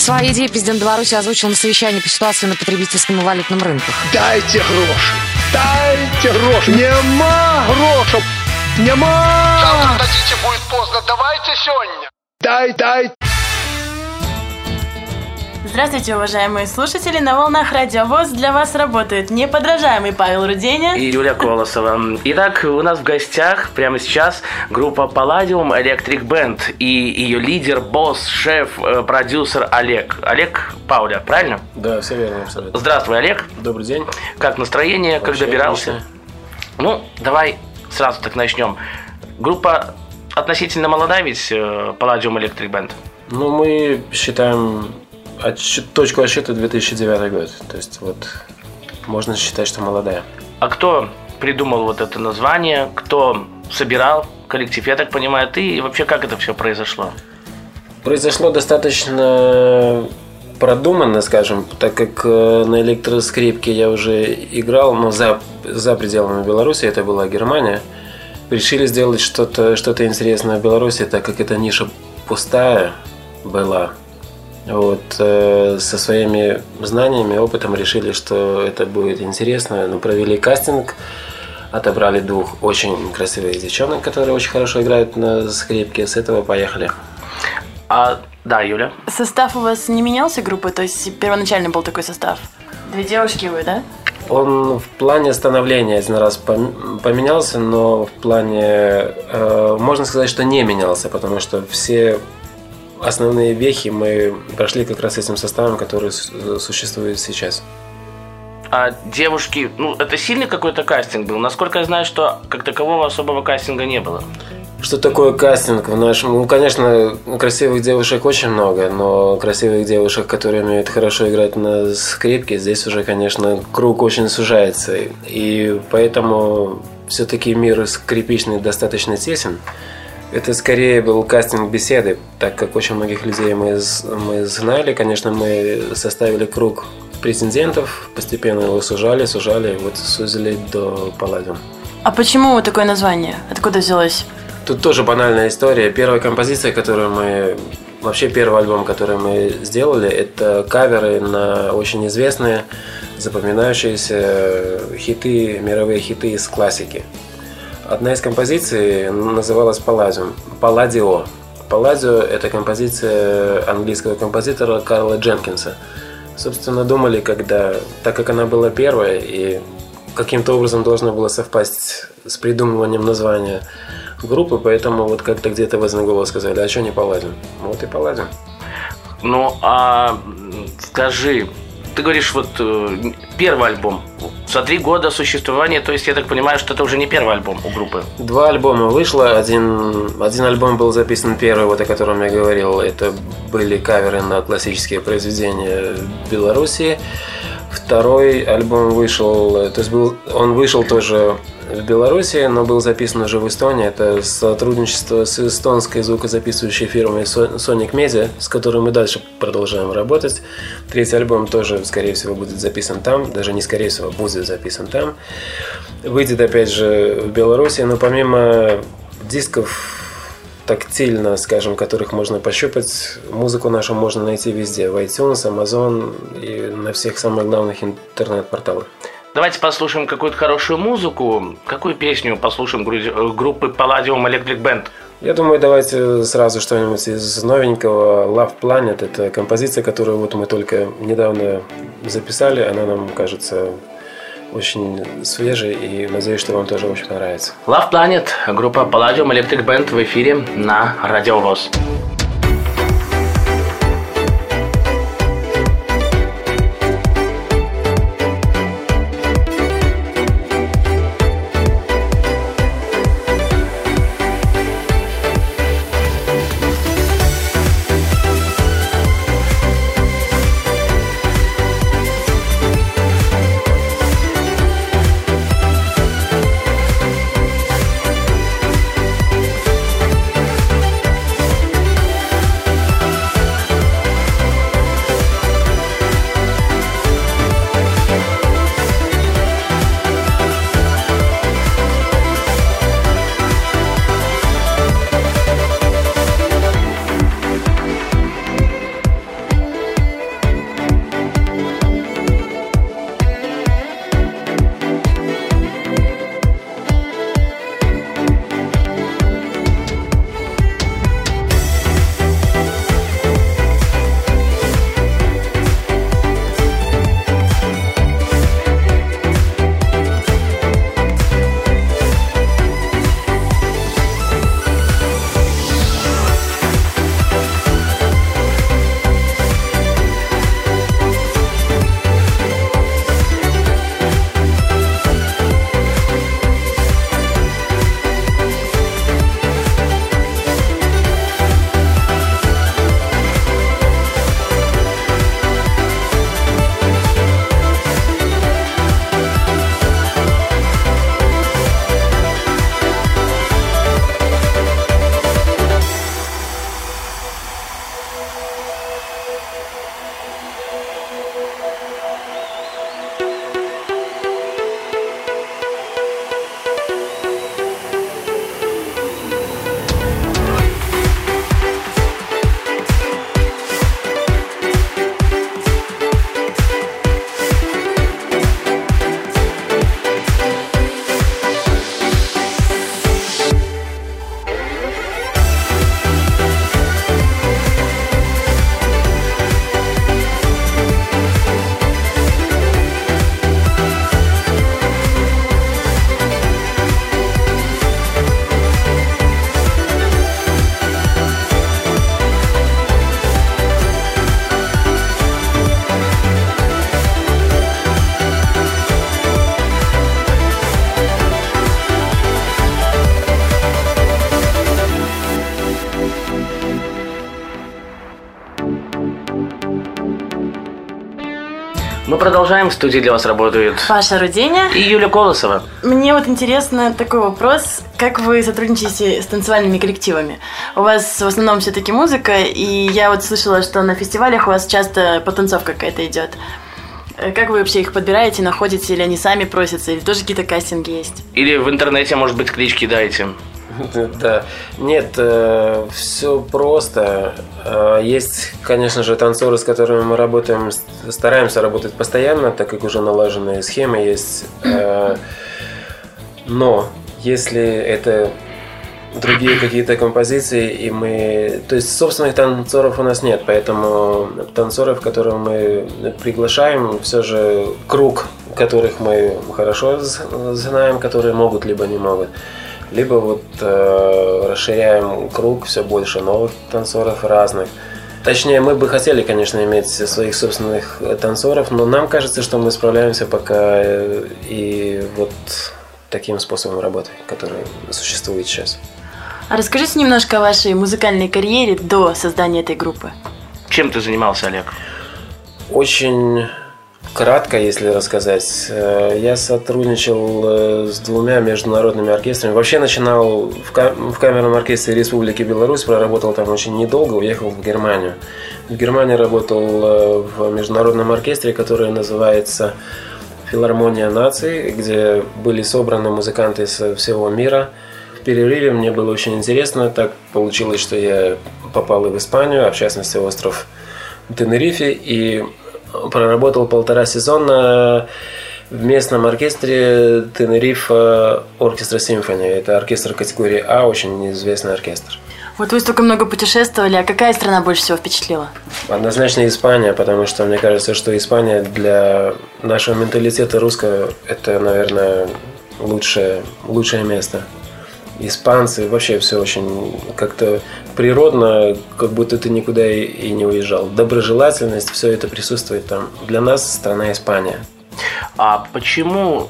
Свои идеи президент Беларуси озвучил на совещании по ситуации на потребительском и валютном рынках. Дайте гроши! Дайте гроши! Нема грошей! Нема! Завтра дадите, будет поздно. Давайте сегодня. Дай, дай! Здравствуйте, уважаемые слушатели! На волнах Радио ВОЗ для вас работает неподражаемый Павел Руденя и Юлия Колосова. Итак, у нас в гостях прямо сейчас группа Palladium Electric Band и ее лидер, босс, шеф, э, продюсер Олег. Олег Пауля, правильно? Да, все верно, абсолютно. Здравствуй, Олег. Добрый день. Как настроение, Вообще как добирался? отлично. Ну, давай сразу так начнем. Группа относительно молодая ведь, э, Palladium Electric Band. Ну, мы считаем отсчет- точку отсчета 2009 год. То есть вот можно считать, что молодая. А кто придумал вот это название? Кто собирал коллектив? Я так понимаю, ты и вообще как это все произошло? Произошло достаточно продуманно, скажем, так как э, на электроскрипке я уже играл, но за, за пределами Беларуси, это была Германия. Решили сделать что-то что интересное в Беларуси, так как эта ниша пустая была. Вот, э, со своими знаниями, опытом решили, что это будет интересно. Ну, провели кастинг, отобрали двух очень красивых девчонок, которые очень хорошо играют на скрипке. С этого поехали. А, да, Юля. Состав у вас не менялся группы? То есть первоначально был такой состав? Две девушки вы, да? Он в плане становления один раз пом- поменялся, но в плане, э, можно сказать, что не менялся, потому что все основные вехи мы прошли как раз этим составом, который су- существует сейчас. А девушки, ну, это сильный какой-то кастинг был? Насколько я знаю, что как такового особого кастинга не было. Что такое кастинг в нашем? Ну, конечно, красивых девушек очень много, но красивых девушек, которые умеют хорошо играть на скрипке, здесь уже, конечно, круг очень сужается. И поэтому все-таки мир скрипичный достаточно тесен. Это скорее был кастинг беседы, так как очень многих людей мы, мы знали. Конечно, мы составили круг претендентов, постепенно его сужали, сужали, вот сузили до Палладиум. А почему такое название? Откуда взялось? Тут тоже банальная история. Первая композиция, которую мы... Вообще первый альбом, который мы сделали, это каверы на очень известные, запоминающиеся хиты, мировые хиты из классики. Одна из композиций называлась Palladium. Palladio. Palladio – это композиция английского композитора Карла Дженкинса. Собственно, думали, когда, так как она была первая и каким-то образом должна была совпасть с придумыванием названия группы, поэтому вот как-то где-то возле головы сказали, а что не Палладин? Вот и Палладин. Ну, а скажи, ты говоришь, вот э, первый альбом. За три года существования, то есть я так понимаю, что это уже не первый альбом у группы. Два альбома вышло, один, один альбом был записан первый, вот о котором я говорил, это были каверы на классические произведения Белоруссии. Второй альбом вышел, то есть был, он вышел тоже в Беларуси, но был записан уже в Эстонии. Это сотрудничество с эстонской звукозаписывающей фирмой Sonic Media, с которой мы дальше продолжаем работать. Третий альбом тоже, скорее всего, будет записан там. Даже не скорее всего, будет записан там. Выйдет опять же в Беларуси, но помимо дисков тактильно, скажем, которых можно пощупать. Музыку нашу можно найти везде, в iTunes, Amazon и на всех самых главных интернет-порталах. Давайте послушаем какую-то хорошую музыку. Какую песню послушаем э, группы Palladium Electric Band? Я думаю, давайте сразу что-нибудь из новенького. Love Planet – это композиция, которую вот мы только недавно записали. Она нам кажется очень свежей и надеюсь, что вам тоже очень понравится. Love Planet, группа Palladium Electric Band в эфире на Радио ВОЗ. Продолжаем. В студии для вас работает Паша Руденя. и Юля Колосова. Мне вот интересно такой вопрос, как вы сотрудничаете с танцевальными коллективами? У вас в основном все-таки музыка, и я вот слышала, что на фестивалях у вас часто потанцовка какая-то идет. Э, Как вы вообще их подбираете, находите, или они сами просятся, или тоже какие-то кастинги есть? Или в интернете, может быть, клички дайте. Да, нет, все просто. Э, Есть, конечно же, танцоры, с которыми мы работаем, стараемся работать постоянно, так как уже налаженные схемы есть. Э, Но если это другие какие-то композиции, и мы... То есть собственных танцоров у нас нет, поэтому танцоров, которых мы приглашаем, все же круг, которых мы хорошо знаем, которые могут, либо не могут. Либо вот э, расширяем круг, все больше новых танцоров разных. Точнее, мы бы хотели, конечно, иметь своих собственных э, танцоров, но нам кажется, что мы справляемся пока э, и вот таким способом работы, который существует сейчас. А расскажите немножко о вашей музыкальной карьере до создания этой группы. Чем ты занимался, Олег? Очень кратко, если рассказать, э, я сотрудничал э, с двумя международными оркестрами. Вообще начинал в, ка- в камерном оркестре Республики Беларусь, проработал там очень недолго, уехал в Германию. В Германии работал э, в международном оркестре, который называется Филармония наций, где были собраны музыканты со всего мира. В перерыве мне было очень интересно. Так получилось, что я попал и в Испанию, а в частности остров Тенерифе, и проработал полтора сезона в местном оркестре Тенерифа Оркестра Симфони. Это оркестр категории А, очень известный оркестр. Вот вы столько много путешествовали, а какая страна больше всего впечатлила? Однозначно Испания, потому что мне кажется, что Испания для нашего менталитета русского это, наверное, лучшее, лучшее место. Испанцы, вообще все очень как-то природно, как будто ты никуда и, не уезжал. Доброжелательность, все это присутствует там. Для нас страна Испания. А почему,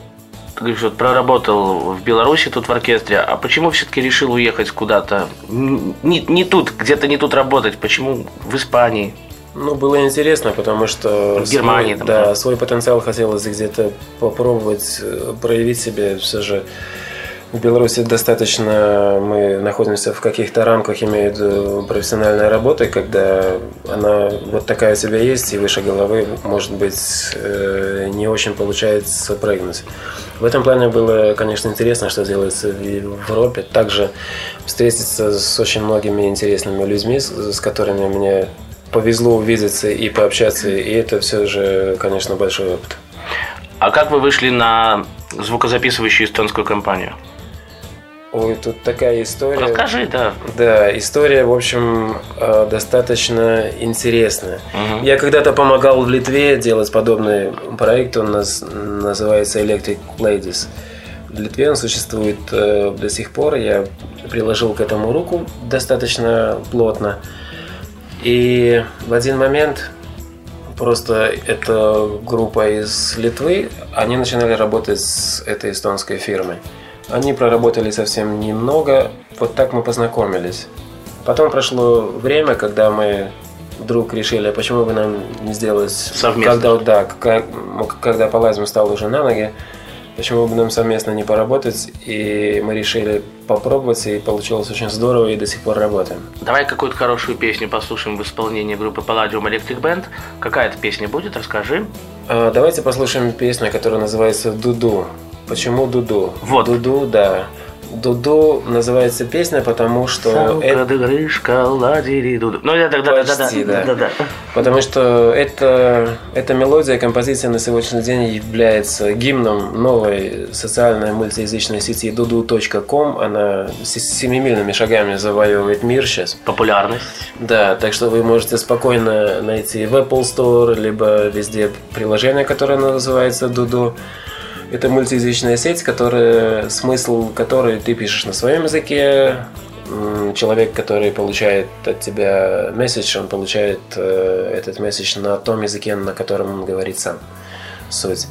ты говоришь, вот проработал в Беларуси тут в оркестре, а почему все-таки решил уехать куда-то? Не, не тут, где-то не тут работать, почему в Испании? Ну, было интересно, потому что... В Германии свой, там, да, да. свой потенциал хотелось где-то попробовать э, проявить себя. Все же в Беларуси достаточно мы находимся в каких-то рамках, имеют э, профессиональной работы, когда она вот такая у тебя есть, и выше головы, может быть, э, не очень получается прыгнуть. В этом плане было, конечно, интересно, что делается в Европе. Также встретиться с очень многими интересными людьми, с которыми мне повезло увидеться и пообщаться, и это все же, конечно, большой опыт. А как вы вышли на звукозаписывающую эстонскую компанию? Ой, тут такая история. Расскажи, да. Да, история, в общем, э, достаточно интересная. Мгм. Я когда-то помогал в Литве делать подобный проект, он нас, называется Electric Ladies. В Литве он существует э, до сих пор, я приложил к этому руку достаточно плотно. И в один момент просто эта группа из Литвы, они начинали работать с этой эстонской фирмой. Они проработали совсем немного, вот так мы познакомились. Потом прошло время, когда мы вдруг решили, а почему бы нам не сделать Совместно. Когда, да, когда Палазм стал уже на ноги, почему бы нам совместно не поработать, и мы решили попробовать, и получилось очень здорово, и до сих пор работаем. Давай какую-то хорошую песню послушаем в исполнении группы Palladium Electric Band. Какая это песня будет, расскажи. А, Давайте послушаем песню, которая называется «Дуду». Почему «Дуду»? Вот. «Дуду», да. «Дуду» называется песня, потому что... это- Крышка, ладили, дуду. Ну, да, да, да, да, да, Почти, да, да. да, да. Потому что это, эта мелодия, композиция на сегодняшний день является гимном новой социальной мультиязычной сети dudu.com. Она семимильными шагами завоевывает мир сейчас. Популярность. Да, так что вы можете спокойно найти в Apple Store, либо везде приложение, которое называется Dudu. Это мультиязычная сеть, которая, смысл которой ты пишешь на своем языке. Человек, который получает от тебя месседж, он получает э, этот месседж на том языке, на котором он говорит сам. Суть.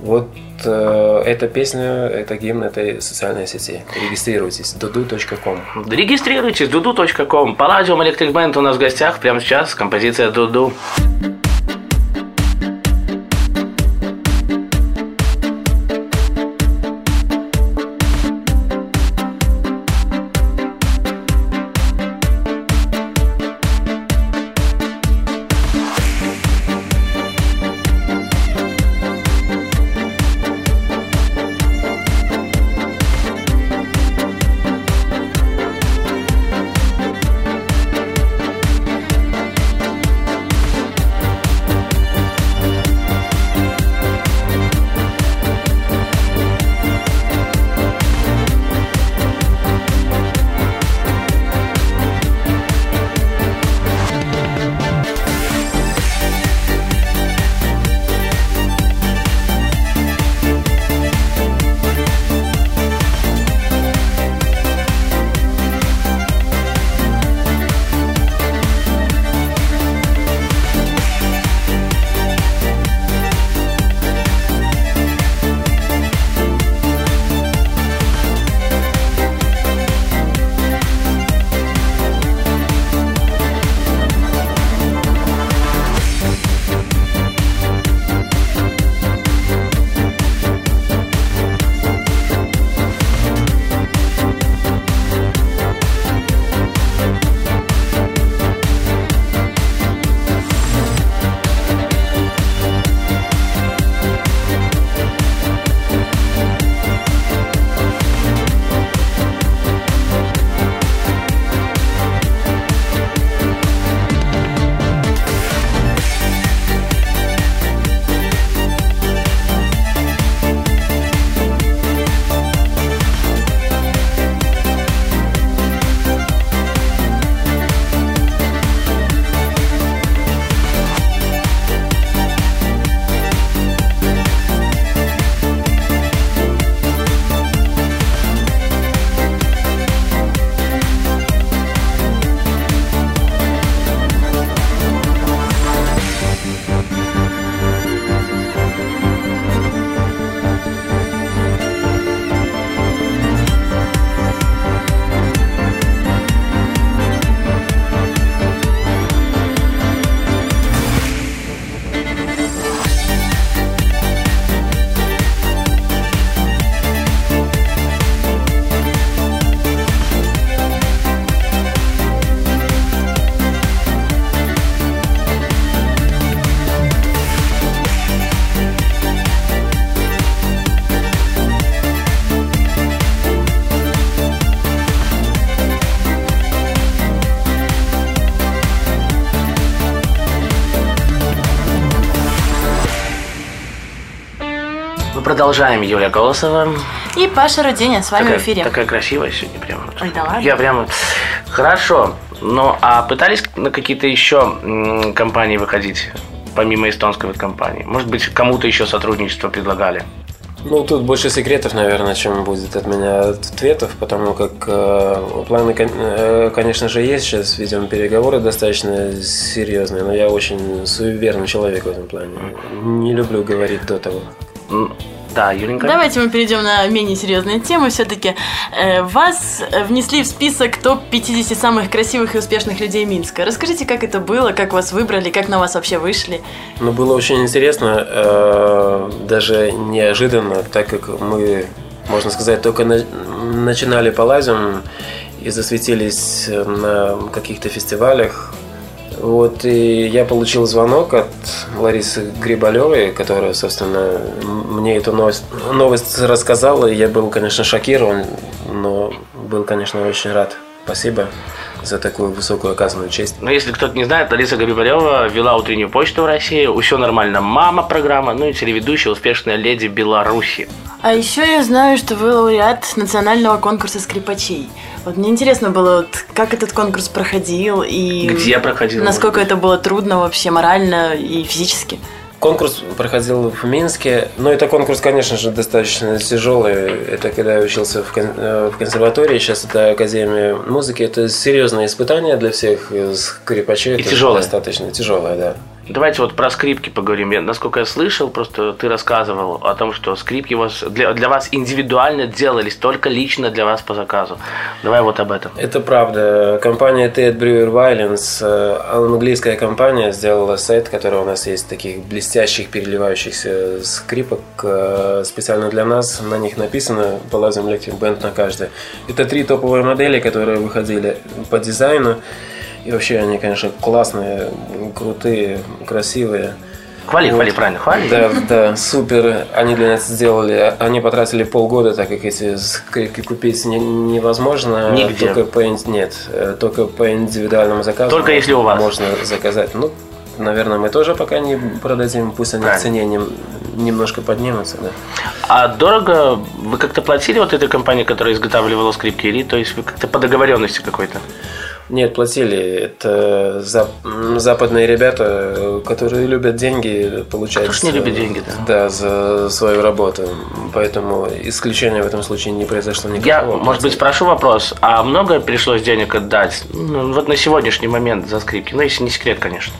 Вот э, эта песня, это гимн этой социальной сети. Регистрируйтесь. dudu.com Регистрируйтесь dudu.com. Palladium Electric Band у нас в гостях прямо сейчас. Композиция Дуду. Продолжаем. Юлия Голосова. И Паша Руденя с вами такая, в эфире. Такая красивая сегодня прям. Ой, да ладно. Я прямо... Хорошо. Ну, а пытались на какие-то еще компании выходить, помимо эстонской вот компании? Может быть, кому-то еще сотрудничество предлагали? Ну, тут больше секретов, наверное, чем будет от меня ответов, потому как э, планы, э, конечно же, есть. Сейчас ведем переговоры достаточно серьезные, но я очень суеверный человек в этом плане. Не люблю говорить до того. Да, Юленька? Давайте мы перейдем на менее серьезные темы. Все-таки вас э, внесли в список топ-50 самых красивых и успешных людей Минска. Расскажите, как это было, как вас выбрали, как на вас вообще вышли. Ну, было очень интересно, э, даже неожиданно, так как мы, можно сказать, только на- начинали по лазям и засветились на каких-то фестивалях. Вот, и я получил звонок от Ларисы Грибалевой, которая, собственно, мне эту новость, новость рассказала, и я был, конечно, шокирован, но был, конечно, очень рад. Спасибо за такую высокую оказанную честь. Ну, если кто-то не знает, Алиса Габибарева вела утреннюю почту в России, «Все нормально, мама» программа, ну и телеведущая «Успешная леди Беларуси». А еще я знаю, что вы лауреат национального конкурса скрипачей. Вот мне интересно было, вот, как этот конкурс проходил и Где проходил? насколько это было трудно вообще морально и физически. Конкурс проходил в Минске, но это конкурс, конечно же, достаточно тяжелый. Это когда я учился в, кон- э, в консерватории, сейчас это Академия музыки. Это серьезное испытание для всех скрипачей. И Это тяжелое. Достаточно тяжелое, да. Давайте вот про скрипки поговорим. Я, насколько я слышал, просто ты рассказывал о том, что скрипки вас для, для вас индивидуально делались, только лично для вас по заказу. Давай вот об этом. Это правда. Компания Ted Brewer Violence, э, английская компания, сделала сайт, который у нас есть, таких блестящих, переливающихся скрипок э, специально для нас. На них написано Palladium Electric Band на каждой. Это три топовые модели, которые выходили по дизайну. И вообще они, конечно, классные, крутые, красивые. Хвали, Вот. хвали, правильно, хвали. Да, да, супер. Они для нас сделали. Они потратили полгода, так как эти скрипки купить не- невозможно. Нигде. Только по нет, э, только по индивидуальному заказу. Только если у вас. Можно заказать. Ну, наверное, мы тоже пока не продадим. Пусть они в Правильно. цене нем- немножко поднимутся. Да. А дорого вы как-то платили вот этой компании, которая изготавливала скрипки, или то есть вы как-то по договоренности какой-то? Нет, платили. Это зап- м, западные ребята, э, которые любят деньги, получают. Кто ж не любит деньги, да? Да, за свою работу. Поэтому исключения в этом случае не произошло никакого. Я, может быть, спрошу вопрос, а много пришлось денег отдать? Ну, вот на сегодняшний момент за скрипки, ну, если не секрет, конечно.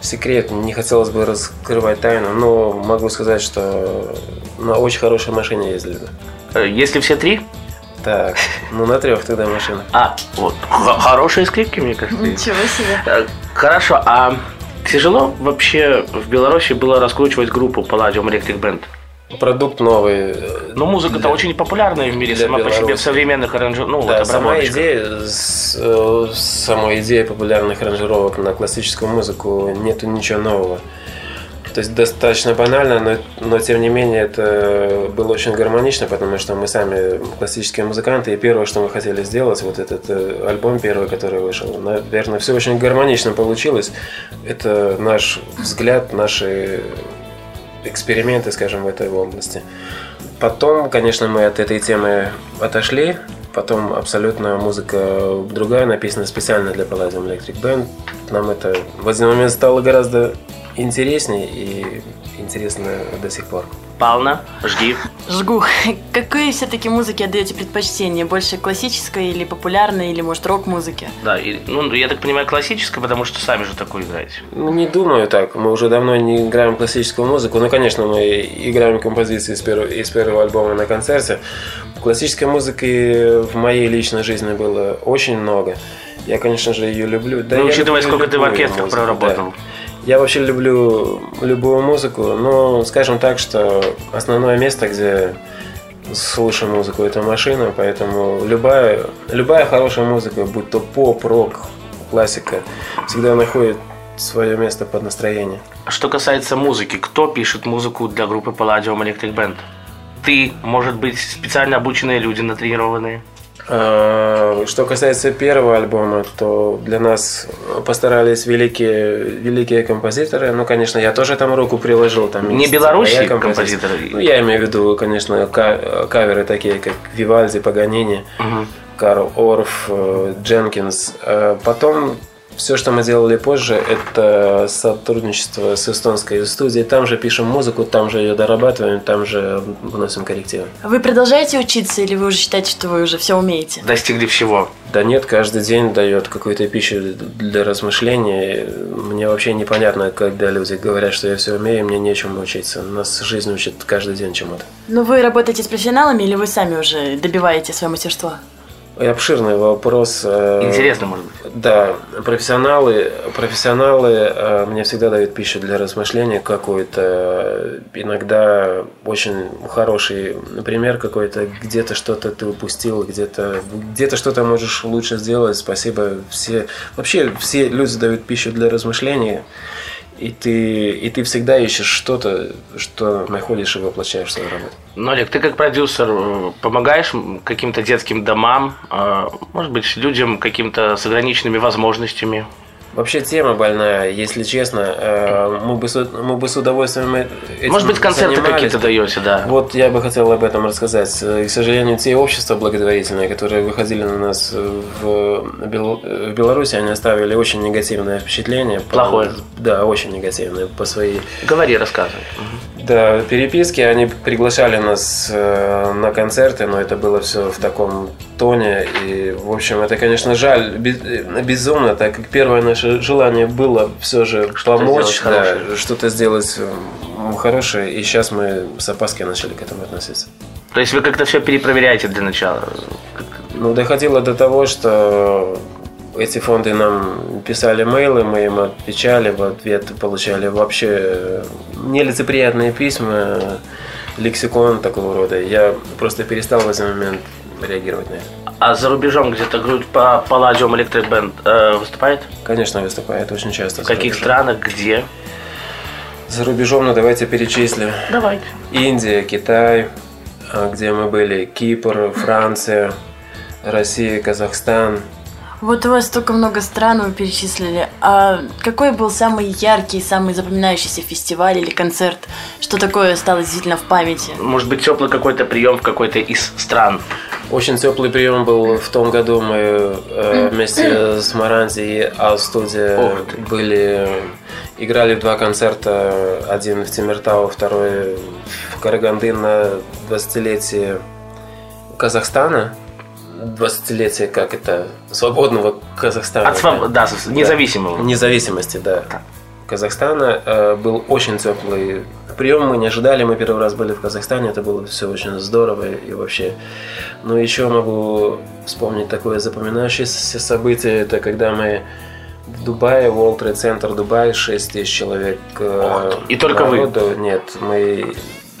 Секрет, не хотелось бы раскрывать тайну, но могу сказать, что на очень хорошей машине ездили. Э, Если все три? Так, ну на трех тогда машина. А, вот, хорошие скрипки, мне кажется. Ничего себе. Э, Хорошо, а тяжело вообще в Беларуси было раскручивать группу Palladium Electric Band? Продукт новый. э, Но музыка-то для- очень популярная в мире сама по себе в Беларуси. современных аранжировках. Ну, Да, вот сама идея, с- э, сама идея популярных аранжировок на классическую музыку нету ничего нового. То есть достаточно банально, но, но тем не менее это было очень гармонично, потому что мы сами классические музыканты, и первое, что мы хотели сделать, вот этот э, альбом первый, который вышел, наверное, все очень гармонично получилось. Это наш взгляд, наши эксперименты, скажем, в этой области. Потом, конечно, мы от этой темы отошли. Потом абсолютно музыка другая, написана специально для Palladium Electric Band. Нам это в один момент стало гораздо интереснее и интересно до сих пор. Пална, жги. Жгу. Какой все-таки музыке отдаете предпочтение? Больше классической или популярной, или, может, рок-музыки? Да, и, ну, я так понимаю, классическая, потому что сами же такую играете. Ну, не думаю так. Мы уже давно не играем классическую музыку. Ну, конечно, мы играем композиции из первого, из первого альбома на концерте. Классической музыки в моей личной жизни было очень много. Я, конечно же, ее люблю. Да, ну, учитывая, люблю сколько ты в оркестрах музыку, проработал. да. Я вообще люблю любую музыку, но скажем так, что основное место, где слушаю музыку, это машина, поэтому любая, любая хорошая музыка, будь то поп, рок, классика, всегда находит свое место под настроение. Что касается музыки, кто пишет музыку для группы Palladium Electric Band? Ты, может быть, специально обученные люди, натренированные? А, Что касается первого альбома, то для нас постарались великие, великие композиторы. Ну, конечно, я тоже там руку приложил. Там Не белорусские композиторы? Ну, я имею в виду, конечно, ка- каверы такие, как Вивальди, Паганини, Карл Орф, э, Дженкинс. А Потом все, что мы делали позже, это сотрудничество с эстонской студией. Там же пишем музыку, там же ее дорабатываем, там же вносим коррективы. Вы продолжаете учиться или вы уже считаете, что вы уже все умеете? Достигли всего. Да нет, каждый день дает какую-то пищу для размышлений. Мне вообще непонятно, когда люди говорят, что я все умею, мне нечему учиться. Нас жизнь учит каждый день чему-то. Ну, вы работаете с профессионалами или вы сами уже добиваете свое мастерство? Обширный вопрос. э, Интересно, может быть. Да, профессионалы, профессионалы э, мне всегда дают пищу для размышления какую-то. Иногда очень хороший пример какой-то, где-то что-то ты упустил, где-то где-то что-то можешь лучше сделать. Спасибо. Все вообще все люди дают пищу для размышления. И ты, и ты всегда ищешь что-то, что находишь и воплощаешь в свою работу. Олег, ты как продюсер э, помогаешь каким-то детским домам, э, может быть, людям каким-то с ограниченными возможностями? Вообще тема больная, если честно. Э, Мы бы, мы бы с удовольствием э- этим Может быть, концерты какие-то даете, да? Вот я бы хотел об этом рассказать. Э, К сожалению, те общества благотворительные, которые выходили на нас в, Бел- в Беларуси, они оставили очень негативное впечатление. По- Плохое. Да, очень негативное по своей Говори, рассказывай. Да, переписки, они приглашали нас э, на концерты, но это было все в таком тоне. И, в общем, это, конечно, жаль, э, безумно, так как первое наше желание было все же Что-то помочь, да, что-то сделать м, хорошее. И сейчас мы с опаской начали к этому относиться. То есть вы как-то все перепроверяете для начала? Ну, доходило до того, что эти фонды нам писали мейлы, мы им отвечали, в ответ получали вообще э, нелицеприятные письма, лексикон такого рода. Я просто перестал в один момент реагировать на это. А за рубежом где-то группа по Palladium Electric Band э, выступает? Конечно, выступает очень часто. В каких странах, где? За рубежом, ну давайте перечислим. Давайте. Индия, Китай, а, где мы были, Кипр, Франция, Россия, Казахстан. Вот у вас столько много стран вы перечислили. А какой был самый яркий, самый запоминающийся фестиваль или концерт? Что такое осталось действительно в памяти? Может быть, теплый какой-то прием в какой-то из стран? Очень теплый прием был в том году. Мы э, вместе с Маранзи и ты. были, играли в два концерта. Один в Тимиртау, второй в Караганды на 20-летие Казахстана. 20-летие, как это, свободного Казахстана. От своб- да, с- независимого. Независимости, да. Казахстана э, был очень теплый прием. Мы не ожидали, мы первый раз были в Казахстане, это было все очень здорово и вообще. Но еще могу вспомнить такое запоминающееся событие, это когда мы в Дубае, World Trade Center Дубай, 6 тысяч человек. э, и только вы? народу. Нет, мы,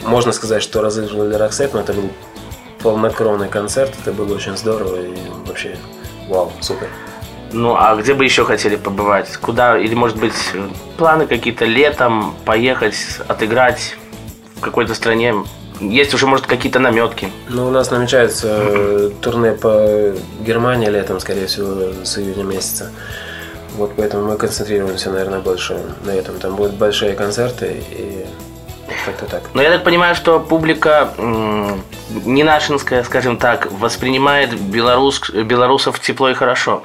можно сказать, что разыгрывали Роксет, но это был полнокровный концерт, это было очень здорово и вообще вау, супер. Ну, а где бы еще хотели побывать? Куда? Или, может быть, планы какие-то летом поехать, отыграть в какой-то стране? Есть уже, может, какие-то наметки? Ну, у нас намечается э, турне по Германии летом, скорее всего, с июня месяца. Вот поэтому мы концентрируемся, наверное, больше на этом. Там будут большие концерты и как-то так. Но я так понимаю, что публика м, не нашинская, скажем так, воспринимает белорус, белорусов тепло и хорошо.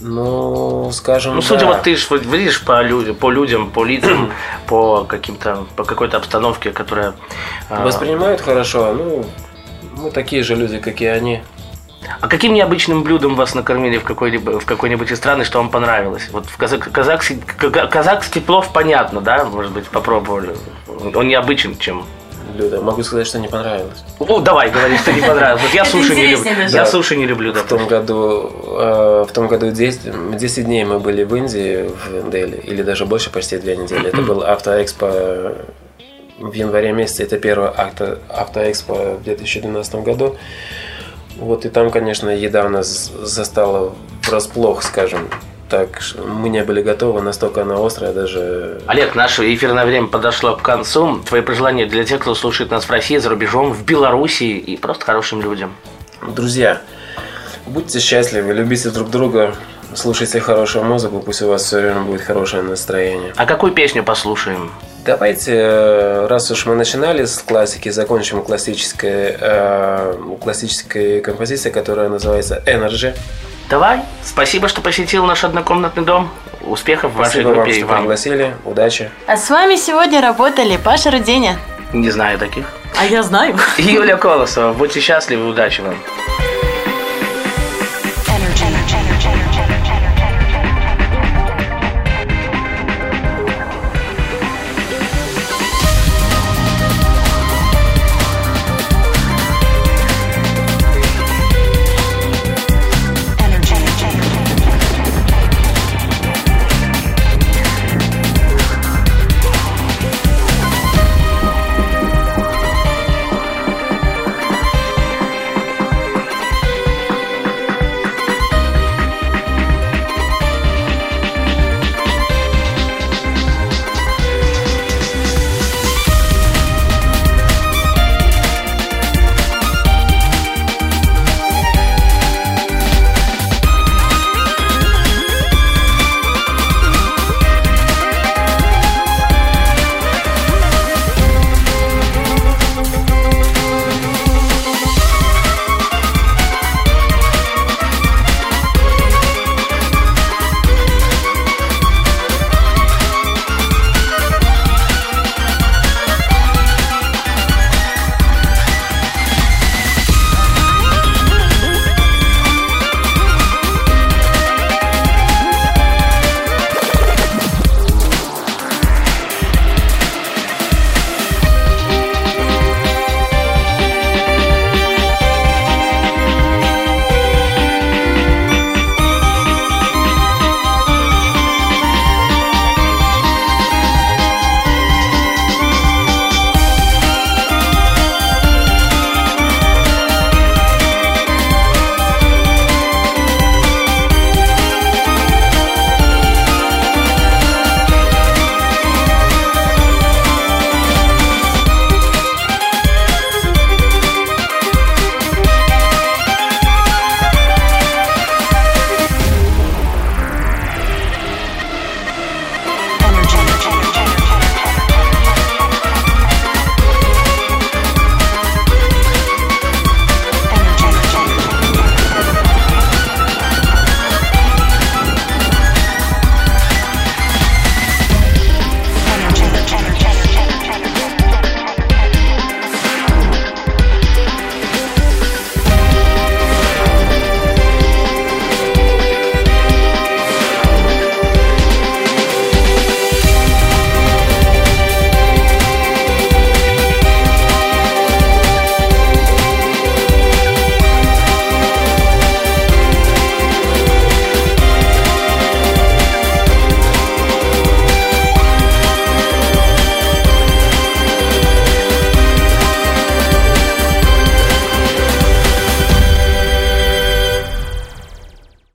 Ну, скажем, Ну, судя да. вот ты ж видишь по людям, по людям, по лицам, по каким-то, по какой-то обстановке, которая... а, Воспринимают хорошо, ну, мы такие же люди, как и они. А каким необычным блюдом вас накормили в какой-либо в какой-нибудь из стран, и что вам понравилось? Вот в казак, казахский, ка- казахский плов понятно, да? Может быть, попробовали. Он необычен, чем. Блюдо. Могу сказать, что не понравилось. О, давай, говори, что не понравилось. Вот я суши не люблю. даже. Я суши не люблю, В том году, э, в том году 10, 10 дней мы были в Индии, в Дели, или даже больше, почти две недели. Это был автоэкспо в январе месяце. Это первый авто, автоэкспо в 2012 году. Вот и там, конечно, еда у нас застала врасплох, скажем так. Мы не были готовы, настолько она острая, даже Олег, наше эфирное время подошло к концу. Твои пожелания для тех, кто слушает нас в России, за рубежом, в Белоруссии и просто хорошим людям. Друзья, Будьте счастливы, любите друг друга, слушайте хорошую музыку, пусть у вас все время будет хорошее настроение. А какую песню послушаем? Давайте, э, раз уж мы начинали с классики, закончим классической, э, классической композицией, которая называется Energy. Давай. Спасибо, что посетил наш однокомнатный дом. Успехов в вашей Спасибо вам, группе что пригласили. Удачи. А с вами сегодня работали Паша Руденя. Не знаю таких. А я знаю. Юля Колосова. Будьте счастливы, удачи вам.